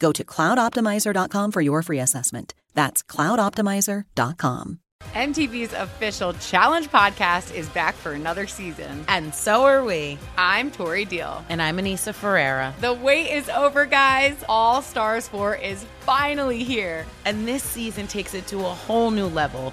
Go to cloudoptimizer.com for your free assessment. That's cloudoptimizer.com. MTV's official Challenge podcast is back for another season. And so are we. I'm Tori Deal. And I'm Aneesa Ferreira. The wait is over, guys. All Stars 4 is finally here. And this season takes it to a whole new level.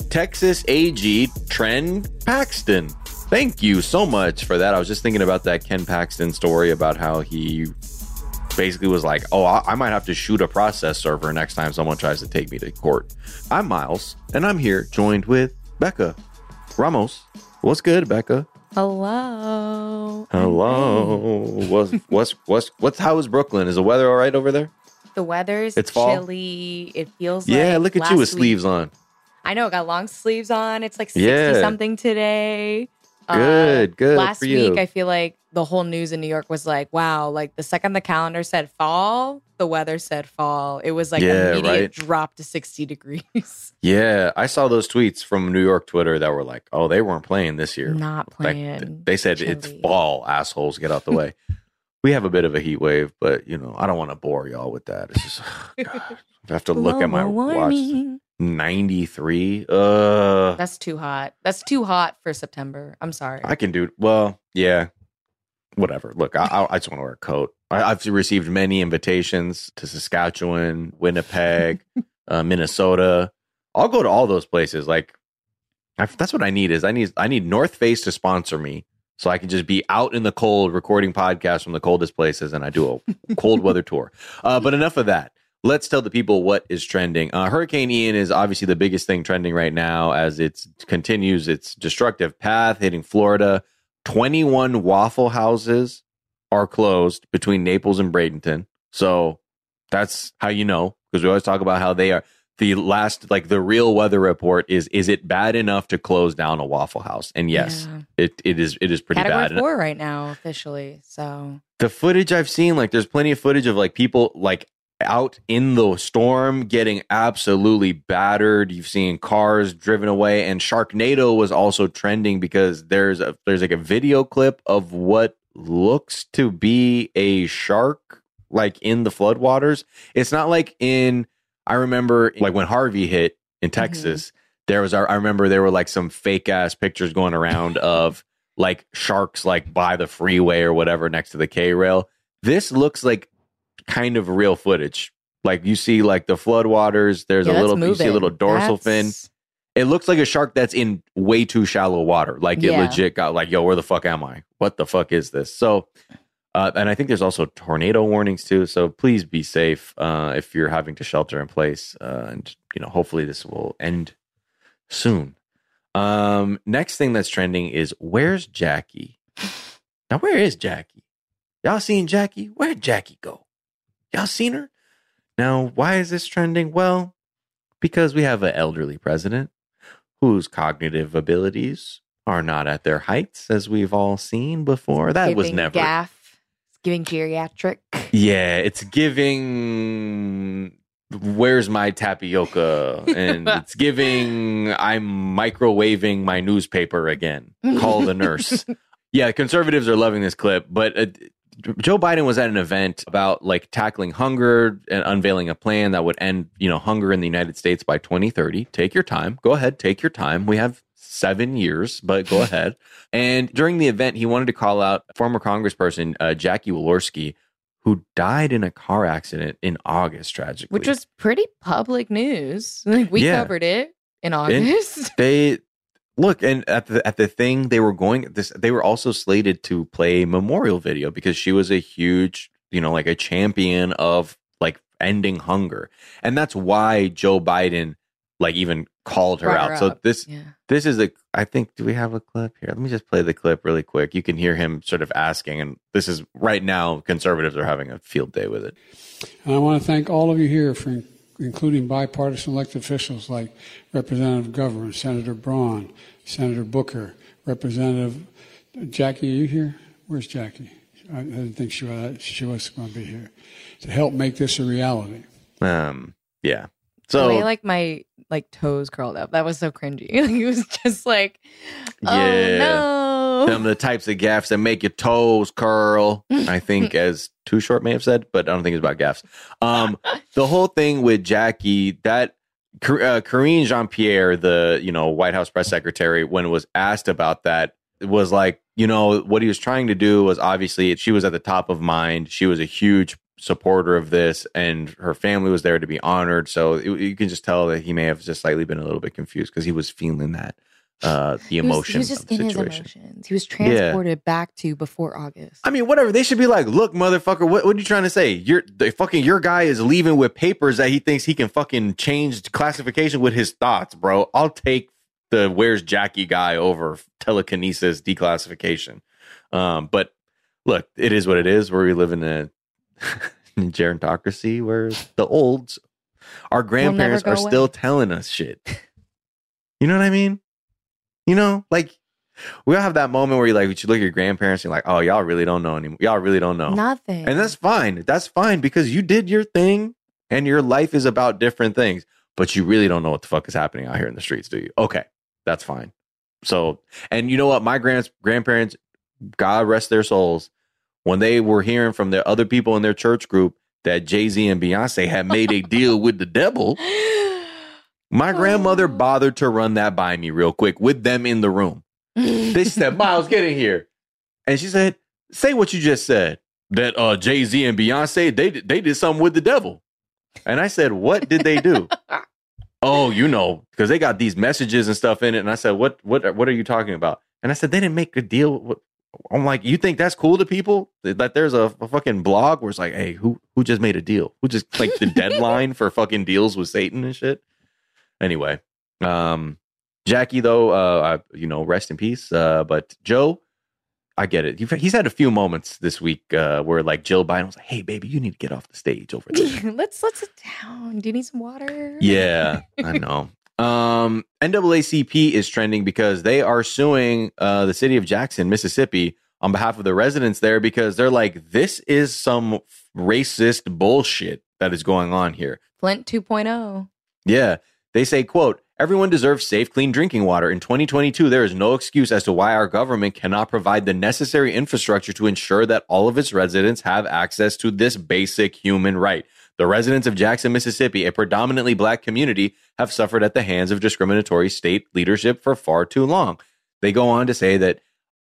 Texas AG Trend Paxton. Thank you so much for that. I was just thinking about that Ken Paxton story about how he basically was like, "Oh, I, might have to shoot a process server next time someone tries to take me to court." I'm Miles, and I'm here joined with Becca Ramos. What's good, Becca? Hello. Hello. What's what's what's what's how is Brooklyn? Is the weather all right over there? The weather's It's fall? chilly. It feels Yeah, like look at you with last sleeves on. I know, got long sleeves on. It's like 60 Yeah. something today. Uh, Good, good Last for you. week, I feel like the whole news in New York was like, wow, like the second the calendar said fall, the weather said fall. It was like Yeah, immediate right. drop to 60 degrees. Yeah, I saw those tweets from New York Twitter that were like, "Oh, they weren't playing this year." Not Like, playing. they said it's fall, assholes. Get out the way. we have a bit of a heat wave, but you know, I don't want to bore y'all with that. It's just, God, I have to look at my Global watch. Warming. Ninety three. Uh, That's too hot. That's too hot for September. I'm sorry. I can do. Well, yeah, whatever. Look, I, I, I just want to wear a coat. I, I've received many invitations to Saskatchewan, Winnipeg, uh, Minnesota. I'll go to all those places. Like, I, that's what I need. Is I need I need North Face to sponsor me, so I can just be out in the cold recording podcasts from the coldest places, and I do a cold weather tour. Uh, but enough of that. Let's tell the people what is trending. Uh, Hurricane Ian is obviously the biggest thing trending right now as it continues its destructive path hitting Florida. 21 Waffle Houses are closed between Naples and Bradenton. So that's how you know, because we always talk about how they are the last, like the real weather report is, is it bad enough to close down a Waffle House? And yes, Yeah. it, it is, it is pretty Category bad. Four right now, officially. So the footage I've seen, like there's plenty of footage of like people like out in the storm getting absolutely battered. You've seen cars driven away, and Sharknado was also trending because there's a there's like a video clip of what looks to be a shark like in the floodwaters. It's not like in I remember like when Harvey hit in mm-hmm. Texas. There was, I remember there were like some fake ass pictures going around of like sharks like by the freeway or whatever next to the K rail. This looks like kind of real footage. Like you see like the floodwaters. There's Yeah, a little, you see a little dorsal That's- fin. It looks like a shark that's in way too shallow water. Like it legit got like, yo, where the fuck am I? What the fuck is this? So, uh, and I think there's also tornado warnings too. So please be safe uh, if you're having to shelter in place. Uh, and you know, hopefully this will end soon. Um, next thing that's trending is where's Jackie? Now, where is Jackie? Y'all seen Jackie? Where'd Jackie go? Y'all seen her? Now, why is this trending? Well, because we have an elderly president whose cognitive abilities are not at their heights, as we've all seen before. That was never. gaff. It's giving geriatric. Yeah, it's giving. Where's my tapioca? And it's giving. I'm microwaving my newspaper again. Call the nurse. yeah, conservatives are loving this clip, but uh, Joe Biden was at an event about like tackling hunger and unveiling a plan that would end, you know, hunger in the United States by 2030. Take your time. Go ahead, take your time. We have seven years, but go ahead. And during the event, he wanted to call out former Congressperson uh, Jackie Walorski, who died in a car accident in August, tragically. Which was pretty public news. Like we Yeah. covered it in August. they look and at the at the thing they were going this they were also slated to play memorial video because she was a huge you know like a champion of like ending hunger. And that's why joe biden like even called her Brought out. her so this yeah. this is a i think do we have a clip here? Let me just play the clip really quick. You can hear him sort of asking and this is right now conservatives are having a field day with it. And I want to thank all of you here for including bipartisan elected officials like Representative McGovern, Senator Braun, Senator Booker, Representative Jackie. Are you here? Where's Jackie? I, I didn't think she was, she was going to be here to help make this a reality. um yeah the so way like my like toes curled up. That was so cringy. Like, it was just like, oh Yeah. no. Them the types of gaffs that make your toes curl. I think, as Too Short may have said, but I don't think it's about gaffs. Um, the whole thing with Jackie, that uh, Karine Jean Pierre, the you know White House press secretary, when was asked about that, was like, you know, what he was trying to do was obviously she was at the top of mind. She was a huge supporter of this, and her family was there to be honored. So it, you can just tell that he may have just slightly been a little bit confused because he was feeling that uh, the He was- emotion He was, just in situation. his emotions. He was transported back to before August. I mean, whatever. They should be like, look, motherfucker, what, what are you trying to say? You're the fucking your guy is leaving with papers that he thinks he can fucking change classification with his thoughts, bro. I'll take the where's Jackie guy over telekinesis declassification. Um, but look, it is what it is. Where we live in a gerontocracy where the olds, our grandparents go are still telling us shit. You know what I mean? You know, like we all have that moment where you like, you look at your grandparents and you're like, oh, y'all really don't know anymore. Y'all really don't know. Nothing. And that's fine. That's fine because you did your thing and your life is about different things, but you really don't know what the fuck is happening out here in the streets, do you? Okay, that's fine. So, and you know what? My grand grandparents, God rest their souls, when they were hearing from the other people in their church group that Jay Z and Beyonce had made a deal with the devil, my grandmother bothered to run that by me real quick with them in the room. They said, Miles, get in here. And she said, Say what you just said. That uh Jay Z and Beyonce, they did- they did something with the devil. And I said, What did they do? oh, you know, because they got these messages and stuff in it. And I said, What what what are you talking about? And I said, They didn't make a deal. with- I'm like, you think that's cool to people? That there's a, a fucking blog where it's like, hey, who who just made a deal? Who just like the deadline for fucking deals with Satan and shit? Anyway, um, Jackie though, uh, I, you know, rest in peace. Uh, but Joe, I get it. You've- He's had a few moments this week uh, where like Jill Biden was like, "Hey, baby, you need to get off the stage over there." let's let's sit down. Do you need some water? yeah, I know. Um, NAACP is trending because they are suing uh, the city of Jackson, Mississippi, on behalf of the residents there because they're like, "This is some racist bullshit that is going on here." Flint oh. 2.0. Yeah. They say, quote, everyone deserves safe, clean drinking water. In 2022, there is no excuse as to why our government cannot provide the necessary infrastructure to ensure that all of its residents have access to this basic human right. The residents of Jackson, Mississippi, a predominantly black community, have suffered at the hands of discriminatory state leadership for far too long. They go on to say that,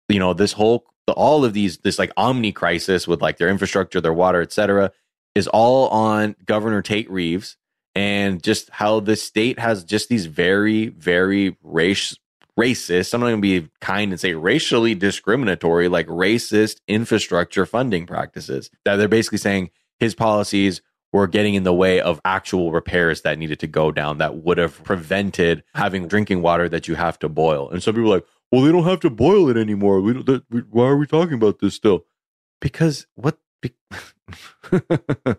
you know, this whole, all of these, this like omni crisis with like their infrastructure, their water, et cetera, is all on Governor Tate Reeves and just how the state has just these very, very race racist. I'm not going to be kind and say racially discriminatory, like racist infrastructure funding practices. That they're basically saying his policies were getting in the way of actual repairs that needed to go down that would have prevented having drinking water that you have to boil. And some people are like, well, they don't have to boil it anymore. We don't, that, we, why are we talking about this still? Because what? Be-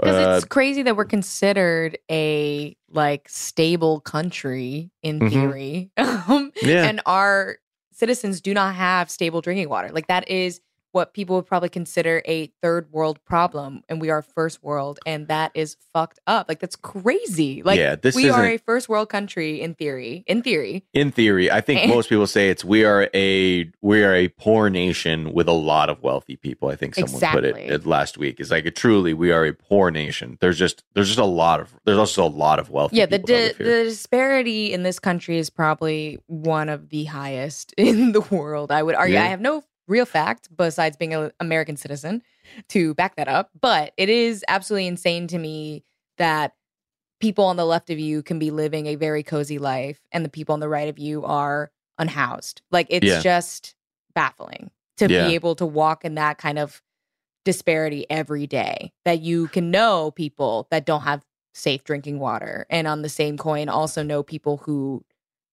Because it's crazy that we're considered a like stable country in Mhm. theory, um, yeah. and our citizens do not have stable drinking water. Like that is what people would probably consider a third world problem, and we are first world, and that is fucked up. Like that's crazy. Like Yeah, this we are a first world country in theory. In theory, in theory, I think most people say it's we are a we are a poor nation with a lot of wealthy people. I think someone put it, it last week. It's like truly we are a poor nation. There's just there's just a lot of there's also a lot of wealthy. yeah. The di- the disparity in this country is probably one of the highest in the world. I would argue. Yeah. I have no real fact besides being an American citizen to back that up, but it is absolutely insane to me that people on the left of you can be living a very cozy life and the people on the right of you are unhoused. Like it's Yeah. just baffling to Yeah. be able to walk in that kind of disparity every day that you can know people that don't have safe drinking water and on the same coin also know people who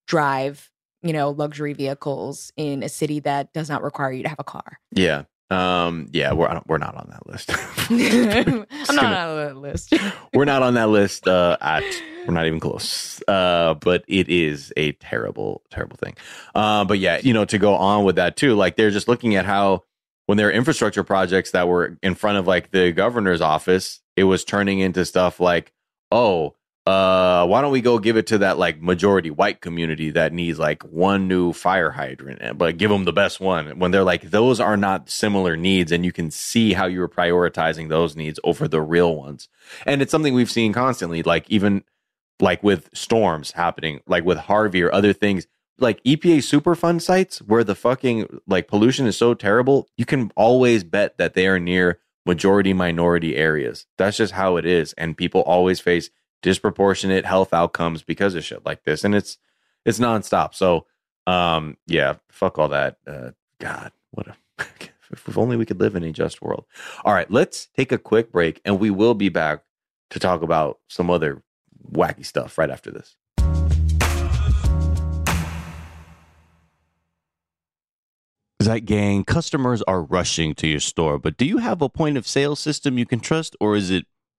drive you know luxury vehicles in a city that does not require you to have a car yeah. Um. Yeah. We're we're not on that list. i'm not gonna- on that list we're not on that list. Uh. At we're not even close. Uh. But it is a terrible terrible thing. Uh. But yeah. You know to go on with that too. Like they're just looking at how when there are infrastructure projects that were in front of like the governor's office, it was turning into stuff like, oh, uh, why don't we go give it to that like majority white community that needs like one new fire hydrant, eh, but give them the best one when they're like, those are not similar needs. And you can see how you were prioritizing those needs over the real ones. And it's something we've seen constantly, like even like with storms happening, like with Harvey or other things like EPA Superfund sites where the fucking like pollution is so terrible, you can always bet that they are near majority minority areas. That's just how it is. And people always face disproportionate health outcomes because of shit like this. And it's it's nonstop. So um yeah, fuck all that. Uh God, what a if only we could live in a just world. All right, let's take a quick break and we will be back to talk about some other wacky stuff right after this. That gang, customers are rushing to your store, but do you have a point of sale system you can trust, or is it,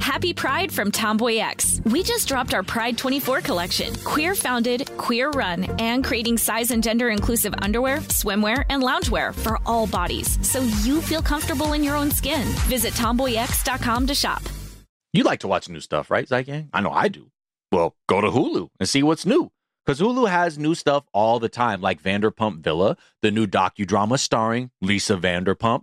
Happy Pride from Tomboy X. We just dropped our Pride 24 collection. Queer founded, queer run, and creating size and gender inclusive underwear, swimwear, and loungewear for all bodies so you feel comfortable in your own skin. Visit tomboyx.com to shop. You like to watch new stuff, right, Zeit Gang? I know I do. Well, go to Hulu and see what's new. Because Hulu has new stuff all the time, like Vanderpump Villa, the new docudrama starring Lisa Vanderpump,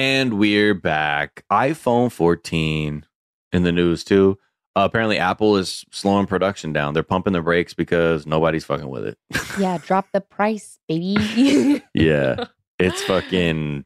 And we're back. iPhone 14 in the news too. Uh, apparently, Apple is slowing production down. They're pumping the brakes because nobody's fucking with it. Yeah, drop the price, baby. yeah, it's fucking.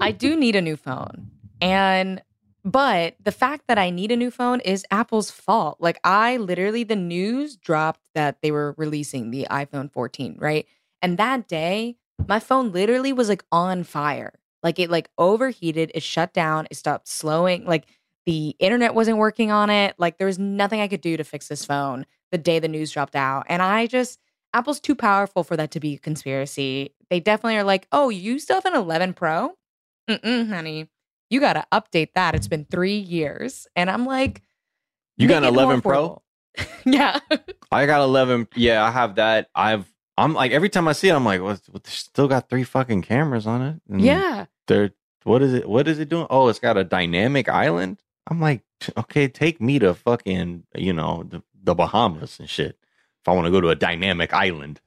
I do need a new phone. And but the fact that I need a new phone is Apple's fault. Like I literally the news dropped that they were releasing the iPhone 14, right? And that day, my phone literally was like on fire. Like it like overheated, it shut down, it stopped slowing. Like the internet wasn't working on it. Like there was nothing I could do to fix this phone the day the news dropped out. And I just Apple's too powerful for that to be a conspiracy. They definitely are like, "Oh, you still have an 11 Pro? Mm-mm, honey, you got to update that. It's been three years." And I'm like, You got an 11 Pro? yeah, I got 11. Yeah, I have that. I've. I'm like every time I see it, I'm like, what? what they still got three fucking cameras on it. And yeah. They're what is it? What is it doing? Oh, it's got a dynamic island. I'm like, okay, take me to fucking you know the, the Bahamas and shit. If I want to go to a dynamic island.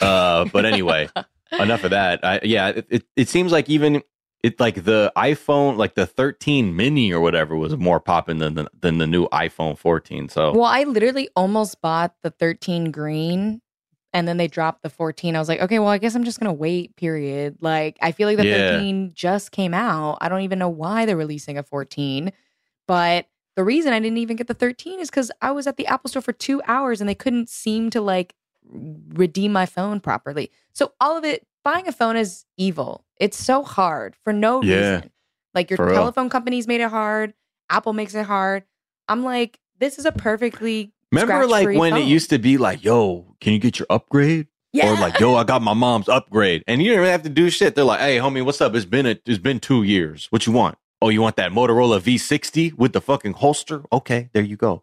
Uh, but anyway, enough of that. I, yeah, it, it it seems like even it like the iPhone, like the 13 mini or whatever, was more popping than the, than the new iPhone 14. So Well, I literally almost bought the 13 green and then they dropped the 14. I was like, okay, well, I guess I'm just going to wait, period. Like, I feel like the Yeah. 13 just came out. I don't even know why they're releasing a 14. But the reason I didn't even get the 13 is because I was at the Apple store for two hours and they couldn't seem to like redeem my phone properly. So, all of it, buying a phone is evil. It's so hard for no Yeah. reason. Like, your For real. telephone companies made it hard, Apple makes it hard. I'm like, this is a perfectly remember, like when it used to be like, "Yo, can you get your upgrade?" yeah. Or like, "Yo, I got my mom's upgrade," and you didn't really have to do shit. They're like, "Hey, homie, what's up? It's been a, it's been two years. What you want? Oh, you want that Motorola V60 with the fucking holster? Okay, there you go."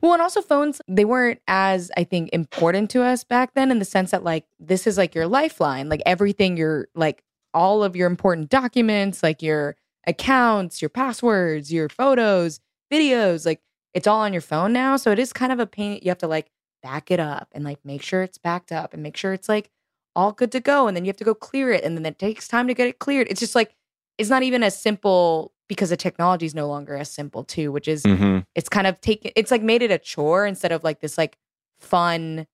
Well, and also phones, they weren't as, I think, important to us back then in the sense that, like, this is like your lifeline. Like, everything, your, like, all of your important documents, like your accounts, your passwords, your photos, videos, like, it's all on your phone now. So it is kind of a pain. You have to, like, back it up and, like, make sure it's backed up and make sure it's, like, all good to go. And then you have to go clear it. And then it takes time to get it cleared. It's just like, it's not even as simple because the technology is no longer as simple, too, which is Mm-hmm. it's kind of taken it's like made it a chore instead of like this like fun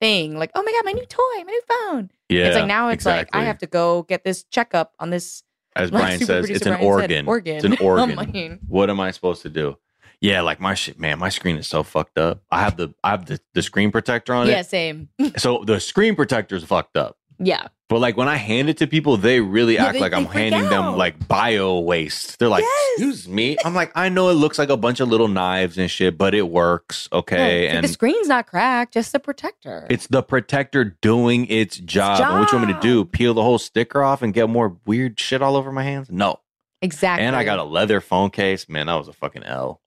thing like oh my god my new toy my new phone Yeah, it's like now it's like i have to go get this checkup on this as like Brian says, it's an Brian said, organ. organ It's an organ. what am I supposed to do? Yeah, like my shit, man. My screen is so fucked up. I have the I have the, the screen protector on it. yeah it. same So the screen protector is fucked up. yeah But like when I hand it to people, they really Yeah, act they- like they I'm freak handing them out. like bio waste. They're like, Yes. "Excuse me." I'm like, "I know it looks like a bunch of little knives and shit, but it works, okay?" And the screen's not cracked, just the protector. it's the protector doing its job. And what you want me to do? job. Peel the whole sticker off and get more weird shit all over my hands? No. exactly. And I got a leather phone case. Man, that was a fucking L.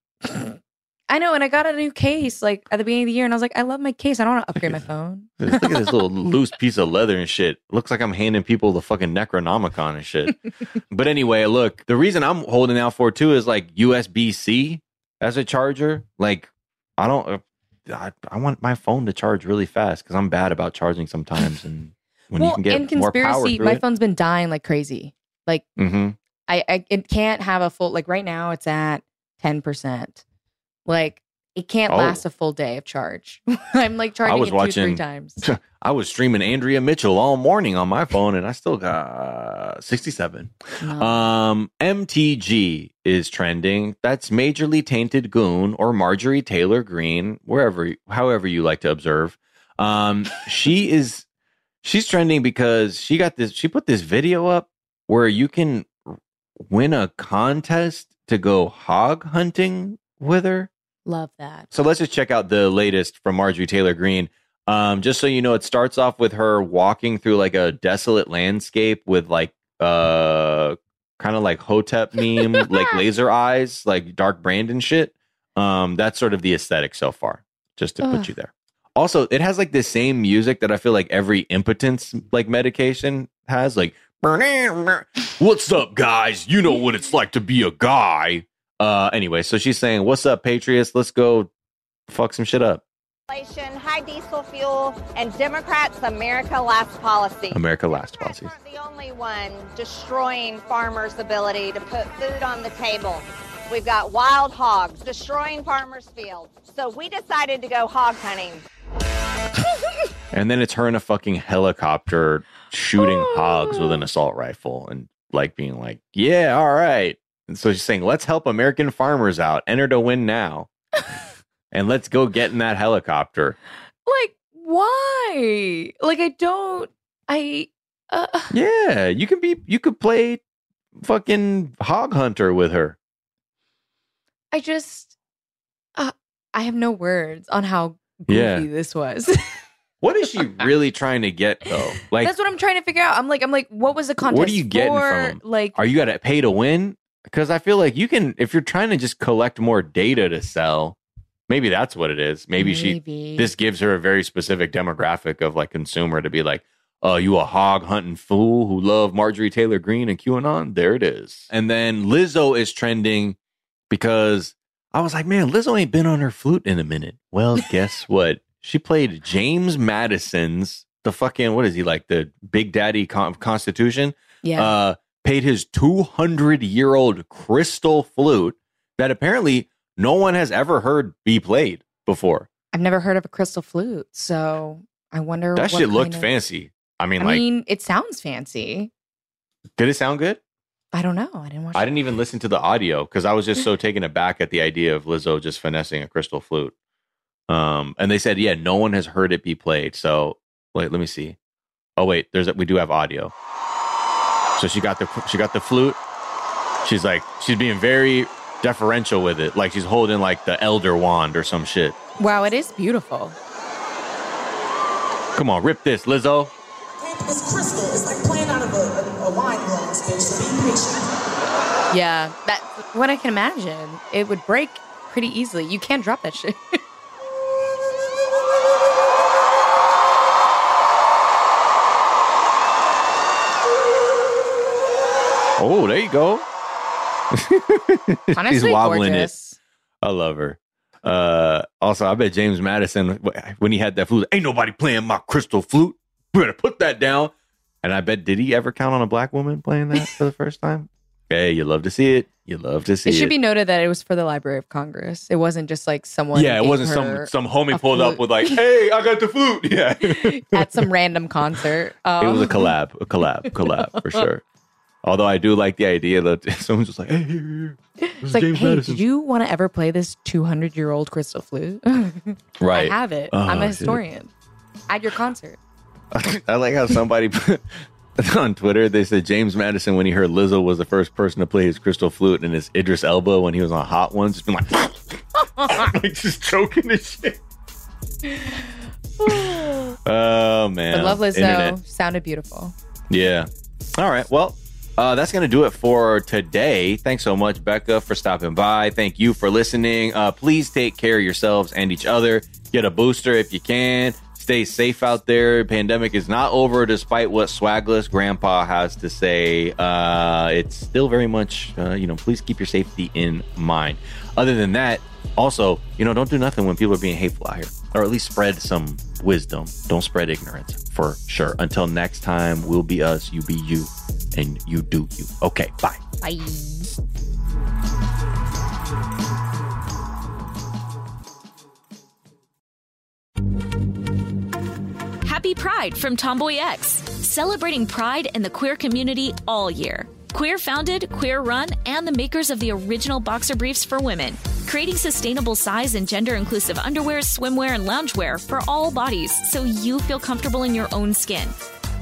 I know, and I got a new case like at the beginning of the year, and I was like, I love my case. I don't want to upgrade my phone. Look at this little loose piece of leather and shit. Looks like I'm handing people the fucking Necronomicon and shit. but anyway, look, the reason I'm holding out for too is like USB C as a charger. Like, I don't, uh, I, I want my phone to charge really fast because I'm bad about charging sometimes. And when well, you can get in more power conspiracy, my it. phone's been dying like crazy. Like mm-hmm. I, I it can't have a full like right now it's at ten percent. Like it can't Oh. last a full day of charge. I'm like charging was it two, three times. I was streaming Andrea Mitchell all morning on my phone and I still got 67. No. Um, MTG is trending. That's majorly tainted goon or Marjorie Taylor Greene, wherever, however you like to observe. Um, she is, she's trending because she got this, she put this video up where you can win a contest to go hog hunting with her. Love that. So let's just check out the latest from Marjorie Taylor Greene. Um, just so you know, it starts off with her walking through like a desolate landscape with like uh kind of like Hotep meme, like laser eyes, like dark Brandon shit. Um, that's sort of the aesthetic so far, just to Ugh. put you there. Also, it has like the same music that I feel like every impotence like medication has, like What's up, guys? You know what it's like to be a guy. Uh anyway, so she's saying, What's up, Patriots? Let's go fuck some shit up. High diesel fuel, and Democrats' America Last policy. America Last policy. the only one destroying farmers' ability to put food on the table. We've got wild hogs destroying farmers' fields. So we decided to go hog hunting. And then it's her in a fucking helicopter shooting hogs with an assault rifle and like being like, Yeah, all right. And so she's saying, Let's help American farmers out. Enter to win now. and let's go get in that helicopter. Like why? Like I don't. I. Uh, Yeah, you can be you could play fucking hog hunter with her. I just. Uh, I have no words on how goofy Yeah. this was. What is she really trying to get though? Like That's what I'm trying to figure out. I'm like, I'm like, what was the contest? What are you getting for? from 'em? Like, are you gotta pay to win? Because I feel like you can if you're trying to just collect more data to sell, maybe that's what it is. Maybe, she this gives her a very specific demographic of like consumer to be like, oh, you a hog hunting fool who love Marjorie Taylor Greene and QAnon? There it is. And then Lizzo is trending because I was like, man, Lizzo ain't been on her flute in a minute. Well, guess what? She played James Madison's the fucking what is he like the Big Daddy Con- Constitution? yeah. uh, paid his 200 year old crystal flute that apparently no one has ever heard be played before. I've never heard of a crystal flute, so I wonder. That what shit looked of- fancy. I mean, like I like, mean, it sounds fancy. did it sound good? I don't know. I didn't watch. I didn't even listen to the audio because I was just so taken aback at the idea of Lizzo just finessing a crystal flute. Um, and they said, yeah, no one has heard it be played. So wait, let me see. Oh wait, there's a, we do have audio. So she got the she got the flute. She's like she's being very deferential with it, like she's holding like the elder wand or some shit. Wow, it is beautiful. Come on, rip this, Lizzo. It's crystal. It's like playing out of a, a, a wine glass, bitch. So be patient. Yeah, that's what I can imagine. It would break pretty easily. You can't drop that shit. Oh, there you go. Honestly, she's wobbling gorgeous. it. I love her. Uh, also, I bet James Madison when he had that flute, ain't nobody playing my crystal flute. We better put that down. And I bet did he ever count on a black woman playing that for the first time? Hey, you love to see it. You love to see It it. should be noted that it was for the Library of Congress. It wasn't just like someone. yeah, it wasn't some some homie pulled up with like, "Hey, I got the flute." Yeah, at some random concert. Um, it was a collab, a collab, collab for sure. Although I do like the idea that someone's just like, "Hey, here, here, here. It's like, James hey, Madison." did you want to ever play this 200 year old crystal flute? Right. I have it. Oh, I'm a shit. historian. At your concert. I like how somebody on Twitter. They said James Madison, when he heard Lizzo was the first person to play his crystal flute, and his Idris Elba when he was on Hot Ones, just been like, like just choking his shit. Oh man, But Love Lizzo Internet. sounded beautiful. Yeah. All right. Well, uh, that's going to do it for today. Thanks so much, Becca, for stopping by. Thank you for listening. Uh, please take care of yourselves and each other. Get a booster if you can. Stay safe out there. Pandemic is not over, despite what swagless grandpa has to say. Uh, it's still very much, uh, you know, please keep your safety in mind. Other than that, also, you know, don't do nothing when people are being hateful out here, or at least spread some wisdom. Don't spread ignorance for sure. Until next time, we'll be us, you be you, and you do you. Okay, bye. Bye. Happy Pride from Tomboy X, celebrating pride and the queer community all year. Queer founded, queer run, and the makers of the original boxer briefs for women, creating sustainable size and gender inclusive underwear, swimwear, and loungewear for all bodies so you feel comfortable in your own skin.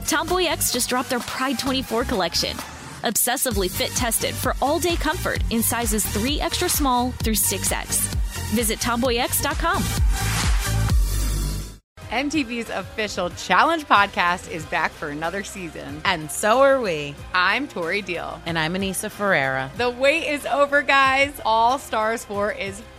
Tomboy X just dropped their Pride 24 collection. Obsessively fit tested for all day comfort in sizes 3 extra small through 6X. Visit tomboyx.com. MTV's official Challenge podcast is back for another season. And so are we. I'm Tori Deal. And I'm Aneesa Ferreira. The wait is over, guys. All Stars 4 is